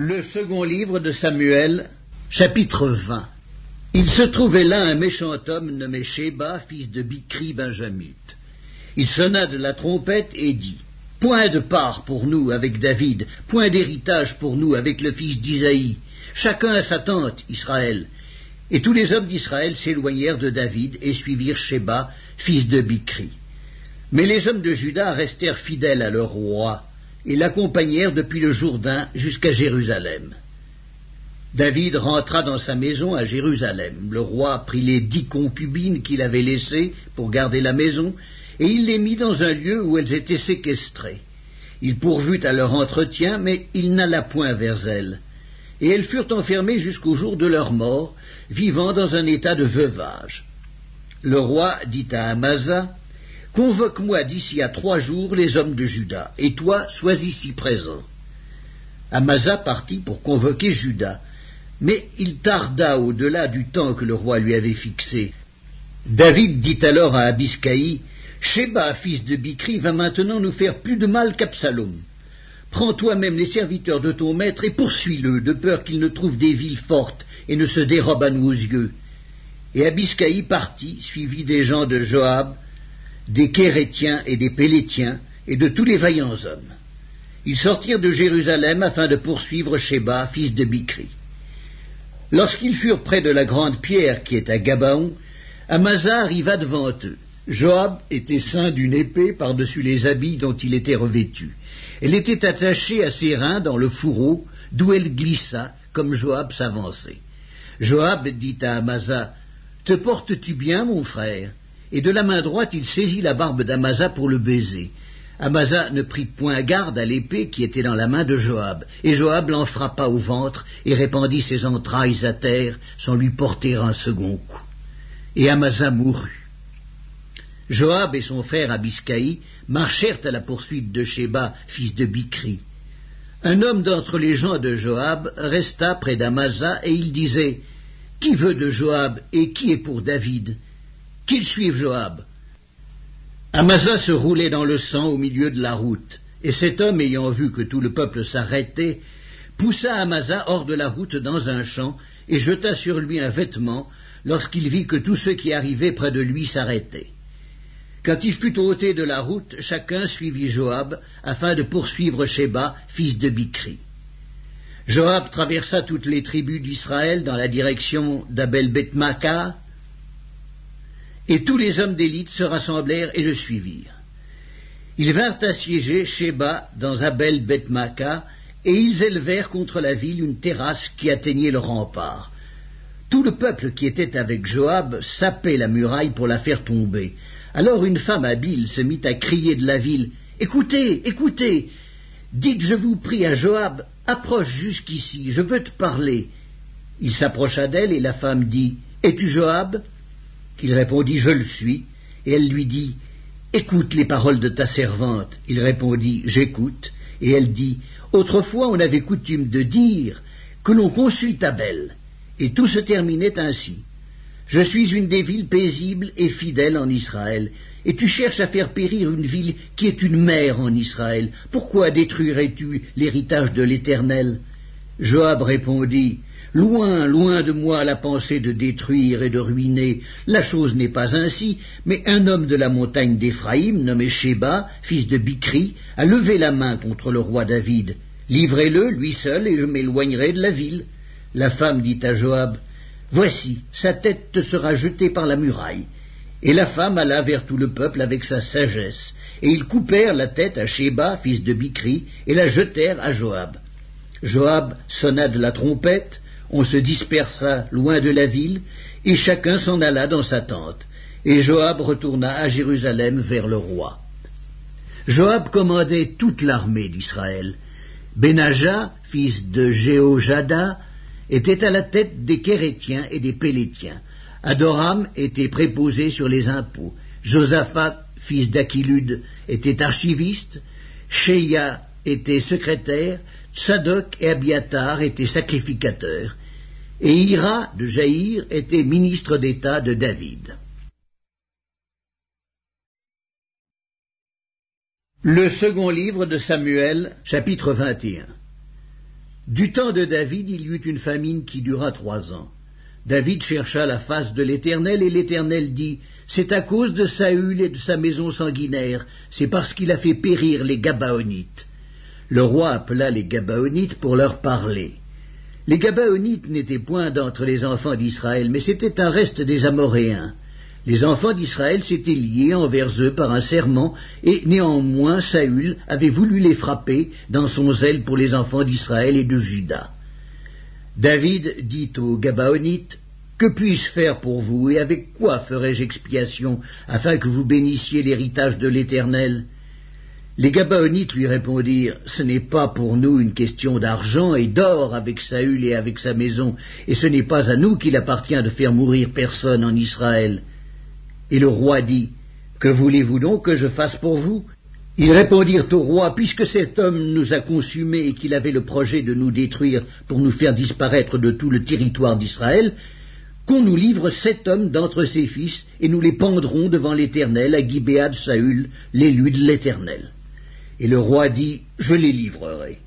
Le second livre de Samuel, chapitre 20. Il se trouvait là un méchant homme nommé Sheba, fils de Bikri benjamite. Il sonna de la trompette et dit Point de part pour nous avec David, point d'héritage pour nous avec le fils d'Isaïe. Chacun à sa tente, Israël. Et tous les hommes d'Israël s'éloignèrent de David et suivirent Sheba, fils de Bikri. Mais les hommes de Juda restèrent fidèles à leur roi et l'accompagnèrent depuis le Jourdain jusqu'à Jérusalem. David rentra dans sa maison à Jérusalem. Le roi prit les dix concubines qu'il avait laissées pour garder la maison, et il les mit dans un lieu où elles étaient séquestrées. Il pourvut à leur entretien, mais il n'alla point vers elles. Et elles furent enfermées jusqu'au jour de leur mort, vivant dans un état de veuvage. Le roi dit à Amasa, Convoque-moi d'ici à trois jours les hommes de Juda, et toi sois ici présent. Amasa partit pour convoquer Juda, mais il tarda au-delà du temps que le roi lui avait fixé. David dit alors à Abiscaï, Sheba, fils de Bikri, va maintenant nous faire plus de mal qu'Absalom. Prends toi-même les serviteurs de ton maître et poursuis-le, de peur qu'il ne trouve des villes fortes et ne se dérobe à nos yeux. Et Abiscaï partit, suivi des gens de Joab, des Kérétiens et des Pélétiens, et de tous les vaillants hommes. Ils sortirent de Jérusalem afin de poursuivre Sheba, fils de Bikri. Lorsqu'ils furent près de la grande pierre qui est à Gabaon, Amasa arriva devant eux. Joab était ceint d'une épée par-dessus les habits dont il était revêtu. Elle était attachée à ses reins dans le fourreau, d'où elle glissa, comme Joab s'avançait. Joab dit à Amasa, Te portes-tu bien, mon frère? Et de la main droite il saisit la barbe d'Amasa pour le baiser. Amasa ne prit point garde à l'épée qui était dans la main de Joab, et Joab l'en frappa au ventre et répandit ses entrailles à terre sans lui porter un second coup. Et Amasa mourut. Joab et son frère Abiscaï marchèrent à la poursuite de Sheba, fils de Bikri. Un homme d'entre les gens de Joab resta près d'Amasa et il disait Qui veut de Joab et qui est pour David? Qu'il suive Joab. Amasa se roulait dans le sang au milieu de la route, et cet homme, ayant vu que tout le peuple s'arrêtait, poussa Amasa hors de la route dans un champ et jeta sur lui un vêtement lorsqu'il vit que tous ceux qui arrivaient près de lui s'arrêtaient. Quand il fut ôté de la route, chacun suivit Joab afin de poursuivre Sheba, fils de Bikri. Joab traversa toutes les tribus d'Israël dans la direction d'Abel Bethmaca, et tous les hommes d'élite se rassemblèrent et le suivirent. Ils vinrent assiéger Sheba dans Abel Bethmaca, et ils élevèrent contre la ville une terrasse qui atteignait le rempart. Tout le peuple qui était avec Joab sapait la muraille pour la faire tomber. Alors une femme habile se mit à crier de la ville Écoutez, écoutez Dites, je vous prie, à Joab, approche jusqu'ici, je veux te parler. Il s'approcha d'elle, et la femme dit Es-tu Joab? Il répondit Je le suis. Et elle lui dit Écoute les paroles de ta servante. Il répondit J'écoute. Et elle dit Autrefois on avait coutume de dire que l'on consulte Abel. Et tout se terminait ainsi. Je suis une des villes paisibles et fidèles en Israël, et tu cherches à faire périr une ville qui est une mère en Israël. Pourquoi détruirais-tu l'héritage de l'Éternel? Joab répondit Loin, loin de moi la pensée de détruire et de ruiner. La chose n'est pas ainsi, mais un homme de la montagne d'Éphraïm, nommé Sheba, fils de Bikri, a levé la main contre le roi David. Livrez-le, lui seul, et je m'éloignerai de la ville. La femme dit à Joab, Voici, sa tête te sera jetée par la muraille. Et la femme alla vers tout le peuple avec sa sagesse, et ils coupèrent la tête à Sheba, fils de Bikri, et la jetèrent à Joab. Joab sonna de la trompette, on se dispersa loin de la ville, et chacun s'en alla dans sa tente, et Joab retourna à Jérusalem vers le roi. Joab commandait toute l'armée d'Israël. Benaja, fils de Jéhojada, était à la tête des Kérétiens et des Pélétiens. Adoram était préposé sur les impôts. Josaphat, fils d'Achilude, était archiviste. Sheia était secrétaire. Tsadok et Abiatar étaient sacrificateurs, et Ira de Jaïr était ministre d'État de David. Le second livre de Samuel, chapitre 21. Du temps de David, il y eut une famine qui dura trois ans. David chercha la face de l'Éternel, et l'Éternel dit, C'est à cause de Saül et de sa maison sanguinaire, c'est parce qu'il a fait périr les Gabaonites. Le roi appela les Gabaonites pour leur parler. Les Gabaonites n'étaient point d'entre les enfants d'Israël, mais c'était un reste des Amoréens. Les enfants d'Israël s'étaient liés envers eux par un serment, et néanmoins Saül avait voulu les frapper dans son zèle pour les enfants d'Israël et de Juda. David dit aux Gabaonites, Que puis-je faire pour vous, et avec quoi ferai-je expiation, afin que vous bénissiez l'héritage de l'Éternel? Les Gabaonites lui répondirent, Ce n'est pas pour nous une question d'argent et d'or avec Saül et avec sa maison, et ce n'est pas à nous qu'il appartient de faire mourir personne en Israël. Et le roi dit, Que voulez-vous donc que je fasse pour vous? Ils répondirent au roi, puisque cet homme nous a consumés et qu'il avait le projet de nous détruire pour nous faire disparaître de tout le territoire d'Israël, qu'on nous livre sept hommes d'entre ses fils, et nous les pendrons devant l'Éternel à Gibéa de Saül, l'élu de l'Éternel. Et le roi dit, Je les livrerai.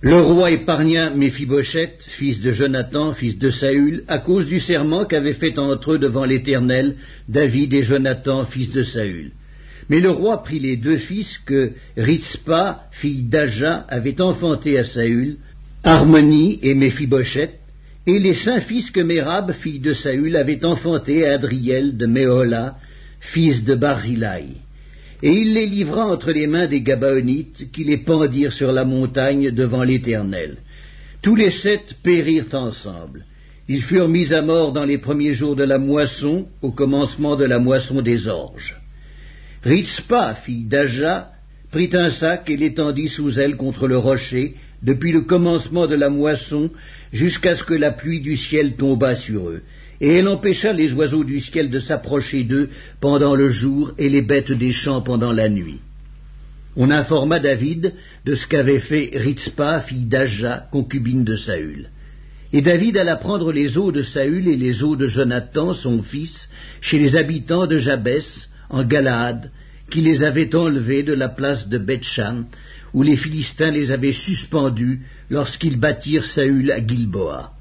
Le roi épargna Méphibosheth, fils de Jonathan, fils de Saül, à cause du serment qu'avaient fait entre eux devant l'Éternel David et Jonathan, fils de Saül. Mais le roi prit les deux fils que Ritzpa, fille d'Aja, avait enfantés à Saül, Harmonie et Méphibosheth, et les cinq fils que Mérab, fille de Saül, avait enfantés à Adriel de Méhola, fils de Barzilai. Et il les livra entre les mains des Gabaonites, qui les pendirent sur la montagne devant l'Éternel. Tous les sept périrent ensemble. Ils furent mis à mort dans les premiers jours de la moisson, au commencement de la moisson des orges. Ritzpa, fille d'Aja, prit un sac et l'étendit sous elle contre le rocher, depuis le commencement de la moisson jusqu'à ce que la pluie du ciel tombât sur eux. Et elle empêcha les oiseaux du ciel de s'approcher d'eux pendant le jour et les bêtes des champs pendant la nuit. On informa David de ce qu'avait fait Ritzpa, fille d'Aja, concubine de Saül. Et David alla prendre les eaux de Saül et les eaux de Jonathan, son fils, chez les habitants de Jabès, en Galaad, qui les avait enlevés de la place de Bethshan, où les Philistins les avaient suspendus lorsqu'ils battirent Saül à Gilboa.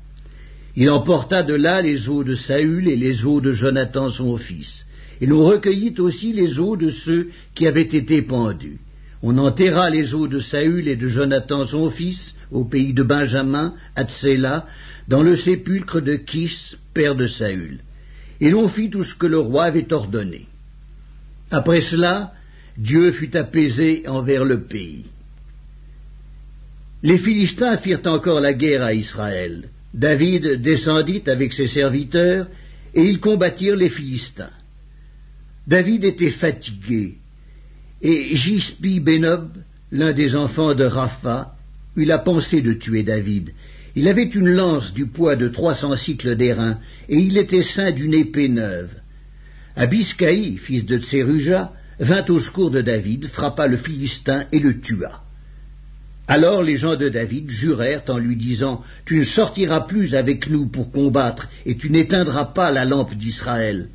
Il emporta de là les eaux de Saül et les eaux de Jonathan son fils, et l'on recueillit aussi les eaux de ceux qui avaient été pendus. On enterra les eaux de Saül et de Jonathan son fils au pays de Benjamin, à Tsela, dans le sépulcre de Kis, père de Saül. Et l'on fit tout ce que le roi avait ordonné. Après cela, Dieu fut apaisé envers le pays. Les Philistins firent encore la guerre à Israël. David descendit avec ses serviteurs, et ils combattirent les Philistins. David était fatigué, et Gispi Benob, l'un des enfants de Rapha, eut la pensée de tuer David. Il avait une lance du poids de trois cents cycles d'airain, et il était ceint d'une épée neuve. Abiscaï, fils de Tseruja, vint au secours de David, frappa le Philistin et le tua. Alors les gens de David jurèrent en lui disant Tu ne sortiras plus avec nous pour combattre, et tu n'éteindras pas la lampe d'Israël.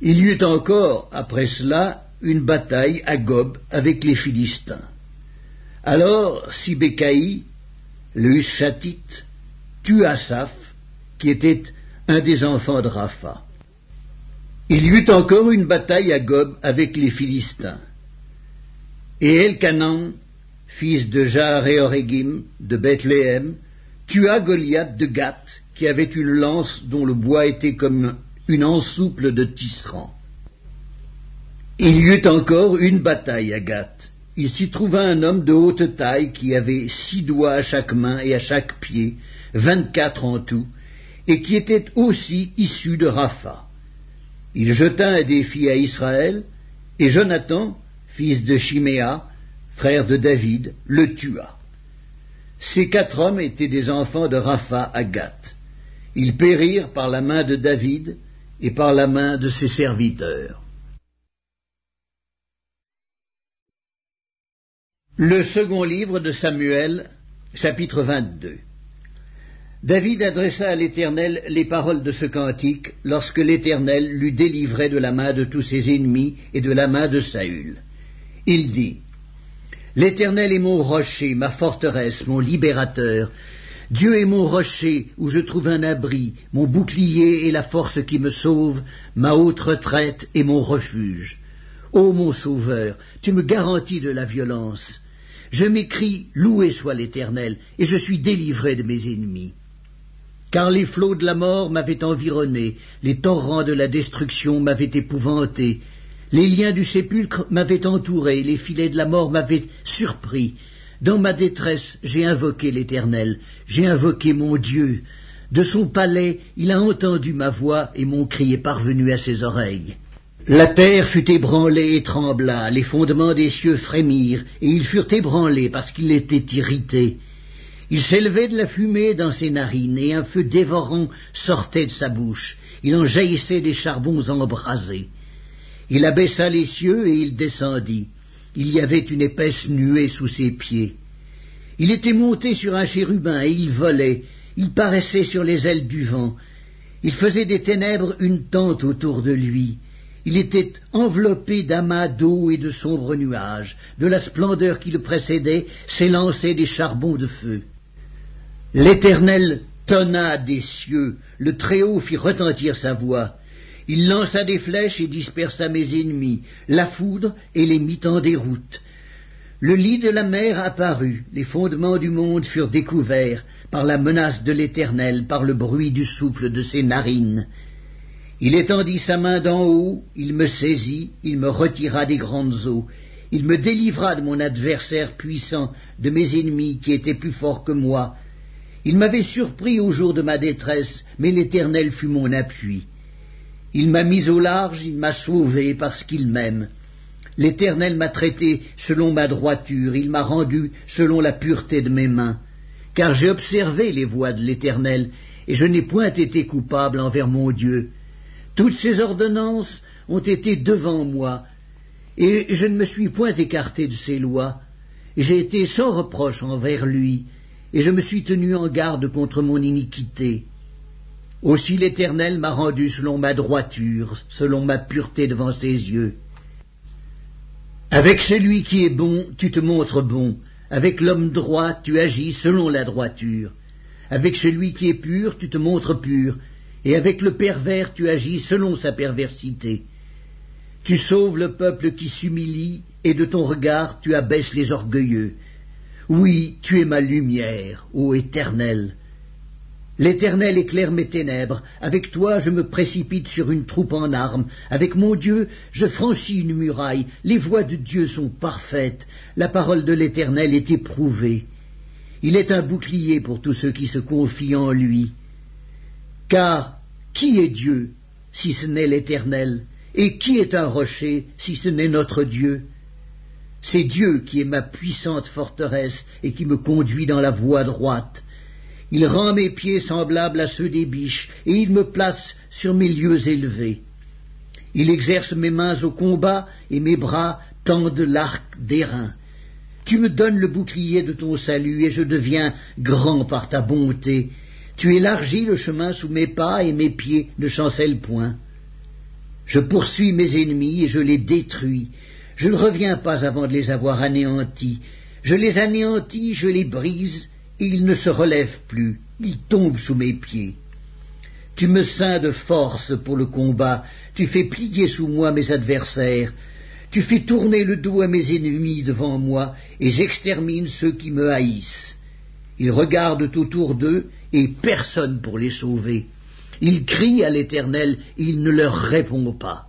Il y eut encore, après cela, une bataille à Gob avec les Philistins. Alors Sibécaï, le Hushatite, tua Saf, qui était un des enfants de Rapha. Il y eut encore une bataille à Gob avec les Philistins. Et Elkanan, fils de Jaharéoregim de Bethléem, tua Goliath de Gath, qui avait une lance dont le bois était comme une ensouple de tisserand. Il y eut encore une bataille à Gath. Il s'y trouva un homme de haute taille qui avait six doigts à chaque main et à chaque pied, vingt-quatre en tout, et qui était aussi issu de Rapha. Il jeta un défi à Israël, et Jonathan, fils de Chiméa, frère de David, le tua. Ces quatre hommes étaient des enfants de Rapha à. Ils périrent par la main de David et par la main de ses serviteurs. Le second livre de Samuel, chapitre 22. David adressa à l'Éternel les paroles de ce cantique lorsque l'Éternel l'eut délivré de la main de tous ses ennemis et de la main de Saül. Il dit L'Éternel est mon rocher, ma forteresse, mon libérateur. Dieu est mon rocher où je trouve un abri, mon bouclier et la force qui me sauve, ma haute retraite et mon refuge. Ô mon Sauveur, tu me garantis de la violence. Je m'écris Loué soit l'Éternel, et je suis délivré de mes ennemis. Car les flots de la mort m'avaient environné, les torrents de la destruction m'avaient épouvanté, les liens du sépulcre m'avaient entouré, les filets de la mort m'avaient surpris. Dans ma détresse, j'ai invoqué l'Éternel, j'ai invoqué mon Dieu. De son palais, il a entendu ma voix, et mon cri est parvenu à ses oreilles. La terre fut ébranlée et trembla, les fondements des cieux frémirent, et ils furent ébranlés parce qu'il était irrité. Il s'élevait de la fumée dans ses narines, et un feu dévorant sortait de sa bouche. Il en jaillissait des charbons embrasés. Il abaissa les cieux et il descendit. Il y avait une épaisse nuée sous ses pieds. Il était monté sur un chérubin et il volait. Il paraissait sur les ailes du vent. Il faisait des ténèbres une tente autour de lui. Il était enveloppé d'amas d'eau et de sombres nuages. De la splendeur qui le précédait s'élançaient des charbons de feu. L'Éternel tonna des cieux, le Très-Haut fit retentir sa voix. Il lança des flèches et dispersa mes ennemis, la foudre et les mit en déroute. Le lit de la mer apparut, les fondements du monde furent découverts par la menace de l'Éternel, par le bruit du souffle de ses narines. Il étendit sa main d'en haut, il me saisit, il me retira des grandes eaux, il me délivra de mon adversaire puissant, de mes ennemis qui étaient plus forts que moi. Il m'avait surpris au jour de ma détresse, mais l'Éternel fut mon appui. Il m'a mis au large, il m'a sauvé parce qu'il m'aime. L'Éternel m'a traité selon ma droiture, il m'a rendu selon la pureté de mes mains. Car j'ai observé les voies de l'Éternel, et je n'ai point été coupable envers mon Dieu. Toutes ses ordonnances ont été devant moi, et je ne me suis point écarté de ses lois. J'ai été sans reproche envers lui, et je me suis tenu en garde contre mon iniquité. Aussi l'Éternel m'a rendu selon ma droiture, selon ma pureté devant ses yeux. Avec celui qui est bon, tu te montres bon, avec l'homme droit, tu agis selon la droiture. Avec celui qui est pur, tu te montres pur, et avec le pervers, tu agis selon sa perversité. Tu sauves le peuple qui s'humilie, et de ton regard tu abaisses les orgueilleux. Oui, tu es ma lumière, ô Éternel, L'Éternel éclaire mes ténèbres, avec toi je me précipite sur une troupe en armes, avec mon Dieu je franchis une muraille, les voies de Dieu sont parfaites, la parole de l'Éternel est éprouvée. Il est un bouclier pour tous ceux qui se confient en lui. Car qui est Dieu si ce n'est l'Éternel? Et qui est un rocher si ce n'est notre Dieu? C'est Dieu qui est ma puissante forteresse et qui me conduit dans la voie droite. Il rend mes pieds semblables à ceux des biches, et il me place sur mes lieux élevés. Il exerce mes mains au combat, et mes bras tendent l'arc d'airain. Tu me donnes le bouclier de ton salut, et je deviens grand par ta bonté. Tu élargis le chemin sous mes pas, et mes pieds ne chancellent point. Je poursuis mes ennemis, et je les détruis. Je ne reviens pas avant de les avoir anéantis. Je les anéantis, je les brise, il ne se relève plus, il tombe sous mes pieds. Tu me ceins de force pour le combat, tu fais plier sous moi mes adversaires, tu fais tourner le dos à mes ennemis devant moi, et j'extermine ceux qui me haïssent. Ils regardent autour d'eux, et personne pour les sauver. Ils crient à l'Éternel, il ne leur répond pas.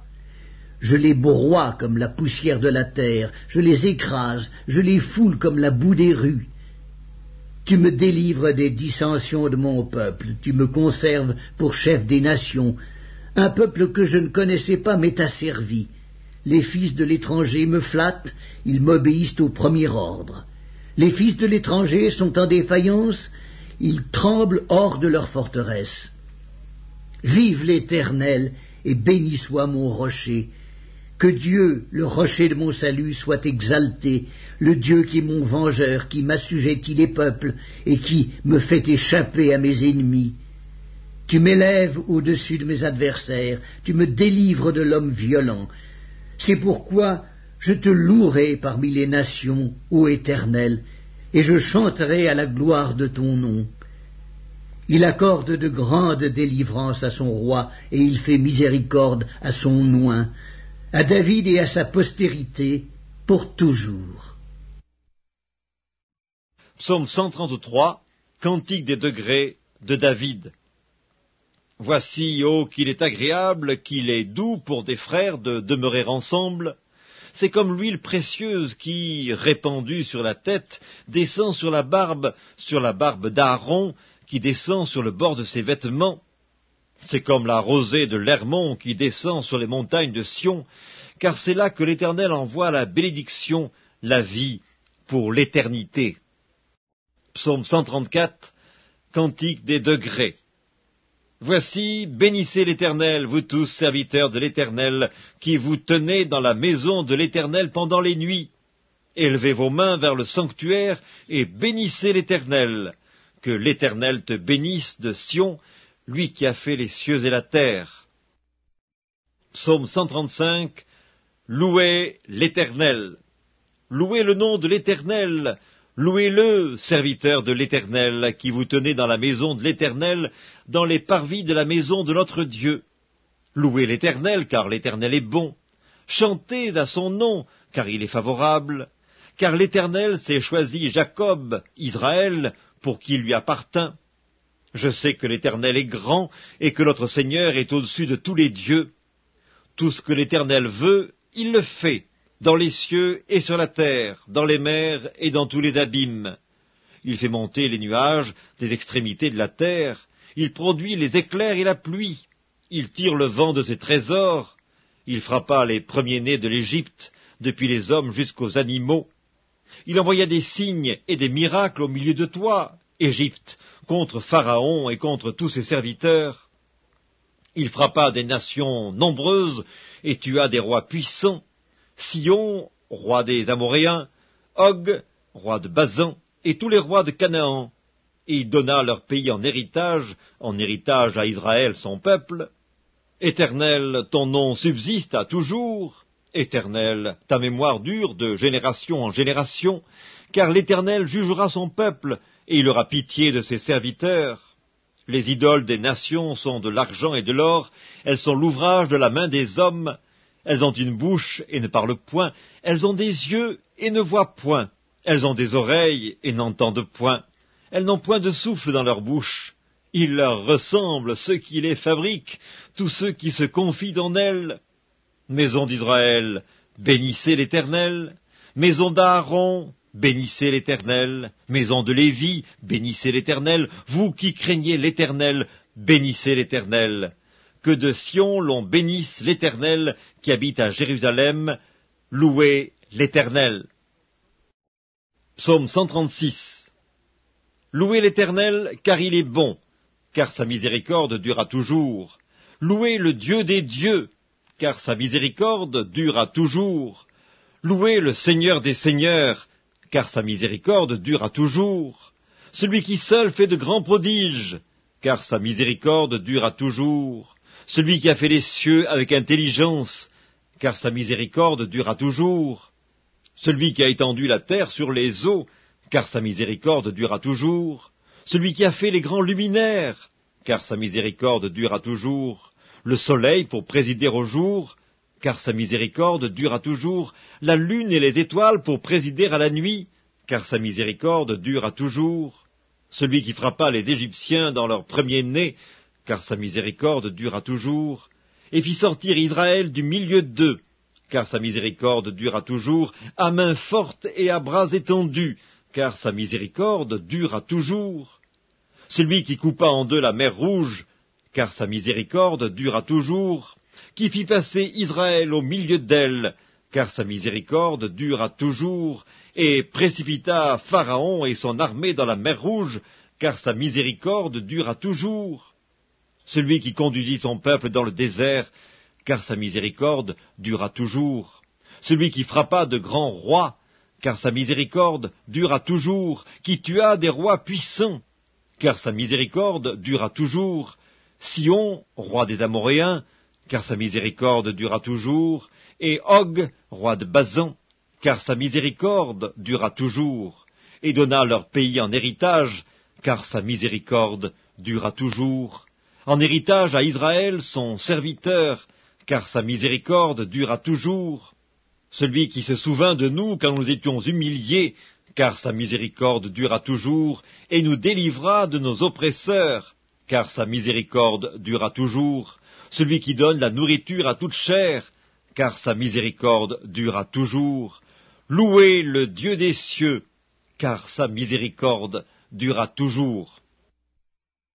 Je les broie comme la poussière de la terre, je les écrase, je les foule comme la boue des rues. Tu me délivres des dissensions de mon peuple, tu me conserves pour chef des nations. Un peuple que je ne connaissais pas m'est asservi. Les fils de l'étranger me flattent, ils m'obéissent au premier ordre. Les fils de l'étranger sont en défaillance, ils tremblent hors de leur forteresse. Vive l'Éternel, et béni soit mon rocher, que Dieu, le rocher de mon salut, soit exalté, le Dieu qui est mon vengeur, qui m'assujettit les peuples et qui me fait échapper à mes ennemis. Tu m'élèves au-dessus de mes adversaires, tu me délivres de l'homme violent. C'est pourquoi Je te louerai parmi les nations, ô Éternel, et je chanterai à la gloire de ton nom. Il accorde de grandes délivrances à son roi, et il fait miséricorde à son oint, à David et à sa postérité, pour toujours. Psaume 133, Cantique des degrés de David. Voici, ô qu'il est agréable, qu'il est doux pour des frères de demeurer ensemble. C'est comme l'huile précieuse qui, répandue sur la tête, descend sur la barbe, sur la barbe d'Aaron, qui descend sur le bord de ses vêtements. C'est comme la rosée de l'Hermon qui descend sur les montagnes de Sion, car c'est là que l'Éternel envoie la bénédiction, la vie, pour l'éternité. Psaume 134, Cantique des degrés. Voici, bénissez l'Éternel, vous tous serviteurs de l'Éternel, qui vous tenez dans la maison de l'Éternel pendant les nuits. Élevez vos mains vers le sanctuaire et bénissez l'Éternel. Que l'Éternel te bénisse de Sion, lui qui a fait les cieux et la terre. Psaume 135 Louez l'Éternel. Louez le nom de l'Éternel, Louez-le, serviteurs de l'Éternel, qui vous tenez dans la maison de l'Éternel, dans les parvis de la maison de notre Dieu. Louez l'Éternel, car l'Éternel est bon. Chantez à son nom, car il est favorable. Car l'Éternel s'est choisi Jacob, Israël, pour qui lui appartint. Je sais que l'Éternel est grand, et que notre Seigneur est au-dessus de tous les dieux. Tout ce que l'Éternel veut, il le fait dans les cieux et sur la terre, dans les mers et dans tous les abîmes. Il fait monter les nuages des extrémités de la terre, il produit les éclairs et la pluie, il tire le vent de ses trésors, il frappa les premiers-nés de l'Égypte, depuis les hommes jusqu'aux animaux. Il envoya des signes et des miracles au milieu de toi, Égypte, contre Pharaon et contre tous ses serviteurs. Il frappa des nations nombreuses et tua des rois puissants. Sion, roi des Amoréens, Og, roi de Bazan, et tous les rois de Canaan. Et il donna leur pays en héritage, en héritage à Israël son peuple. Éternel, ton nom subsiste à toujours. Éternel, ta mémoire dure de génération en génération, car l'Éternel jugera son peuple, et il aura pitié de ses serviteurs. Les idoles des nations sont de l'argent et de l'or, elles sont l'ouvrage de la main des hommes, elles ont une bouche et ne parlent point. Elles ont des yeux et ne voient point. Elles ont des oreilles et n'entendent point. Elles n'ont point de souffle dans leur bouche. Il leur ressemble ceux qui les fabriquent, tous ceux qui se confient en elles. Maison d'Israël, bénissez l'Éternel. Maison d'Aaron, bénissez l'Éternel. Maison de Lévi, bénissez l'Éternel. Vous qui craignez l'Éternel, bénissez l'Éternel que de Sion l'on bénisse l'Éternel qui habite à Jérusalem, louez l'Éternel. Psaume 136 Louez l'Éternel car il est bon, car sa miséricorde durera toujours. Louez le Dieu des dieux, car sa miséricorde durera toujours. Louez le Seigneur des seigneurs, car sa miséricorde durera toujours. Celui qui seul fait de grands prodiges, car sa miséricorde durera toujours. Celui qui a fait les cieux avec intelligence, car sa miséricorde durera toujours, celui qui a étendu la terre sur les eaux, car sa miséricorde durera toujours, celui qui a fait les grands luminaires, car sa miséricorde durera toujours, le soleil pour présider au jour, car sa miséricorde durera toujours, la lune et les étoiles pour présider à la nuit, car sa miséricorde durera toujours, celui qui frappa les Égyptiens dans leur premier-né, car sa miséricorde dura toujours, et fit sortir Israël du milieu d'eux, car sa miséricorde dura toujours, à main forte et à bras étendus, car sa miséricorde dura toujours. Celui qui coupa en deux la mer rouge, car sa miséricorde dura toujours, qui fit passer Israël au milieu d'elle, car sa miséricorde dura toujours, et précipita Pharaon et son armée dans la mer rouge, car sa miséricorde dura toujours. Celui qui conduisit son peuple dans le désert, car sa miséricorde dura toujours, celui qui frappa de grands rois, car sa miséricorde dura toujours, qui tua des rois puissants, car sa miséricorde dura toujours, Sion, roi des Amoréens, car sa miséricorde dura toujours, et Og, roi de Bazan, car sa miséricorde dura toujours, et donna leur pays en héritage, car sa miséricorde dura toujours, en héritage à Israël son serviteur, car sa miséricorde dura toujours, celui qui se souvint de nous quand nous étions humiliés, car sa miséricorde dura toujours, et nous délivra de nos oppresseurs, car sa miséricorde dura toujours, celui qui donne la nourriture à toute chair, car sa miséricorde dura toujours. Louez le Dieu des cieux, car sa miséricorde dura toujours.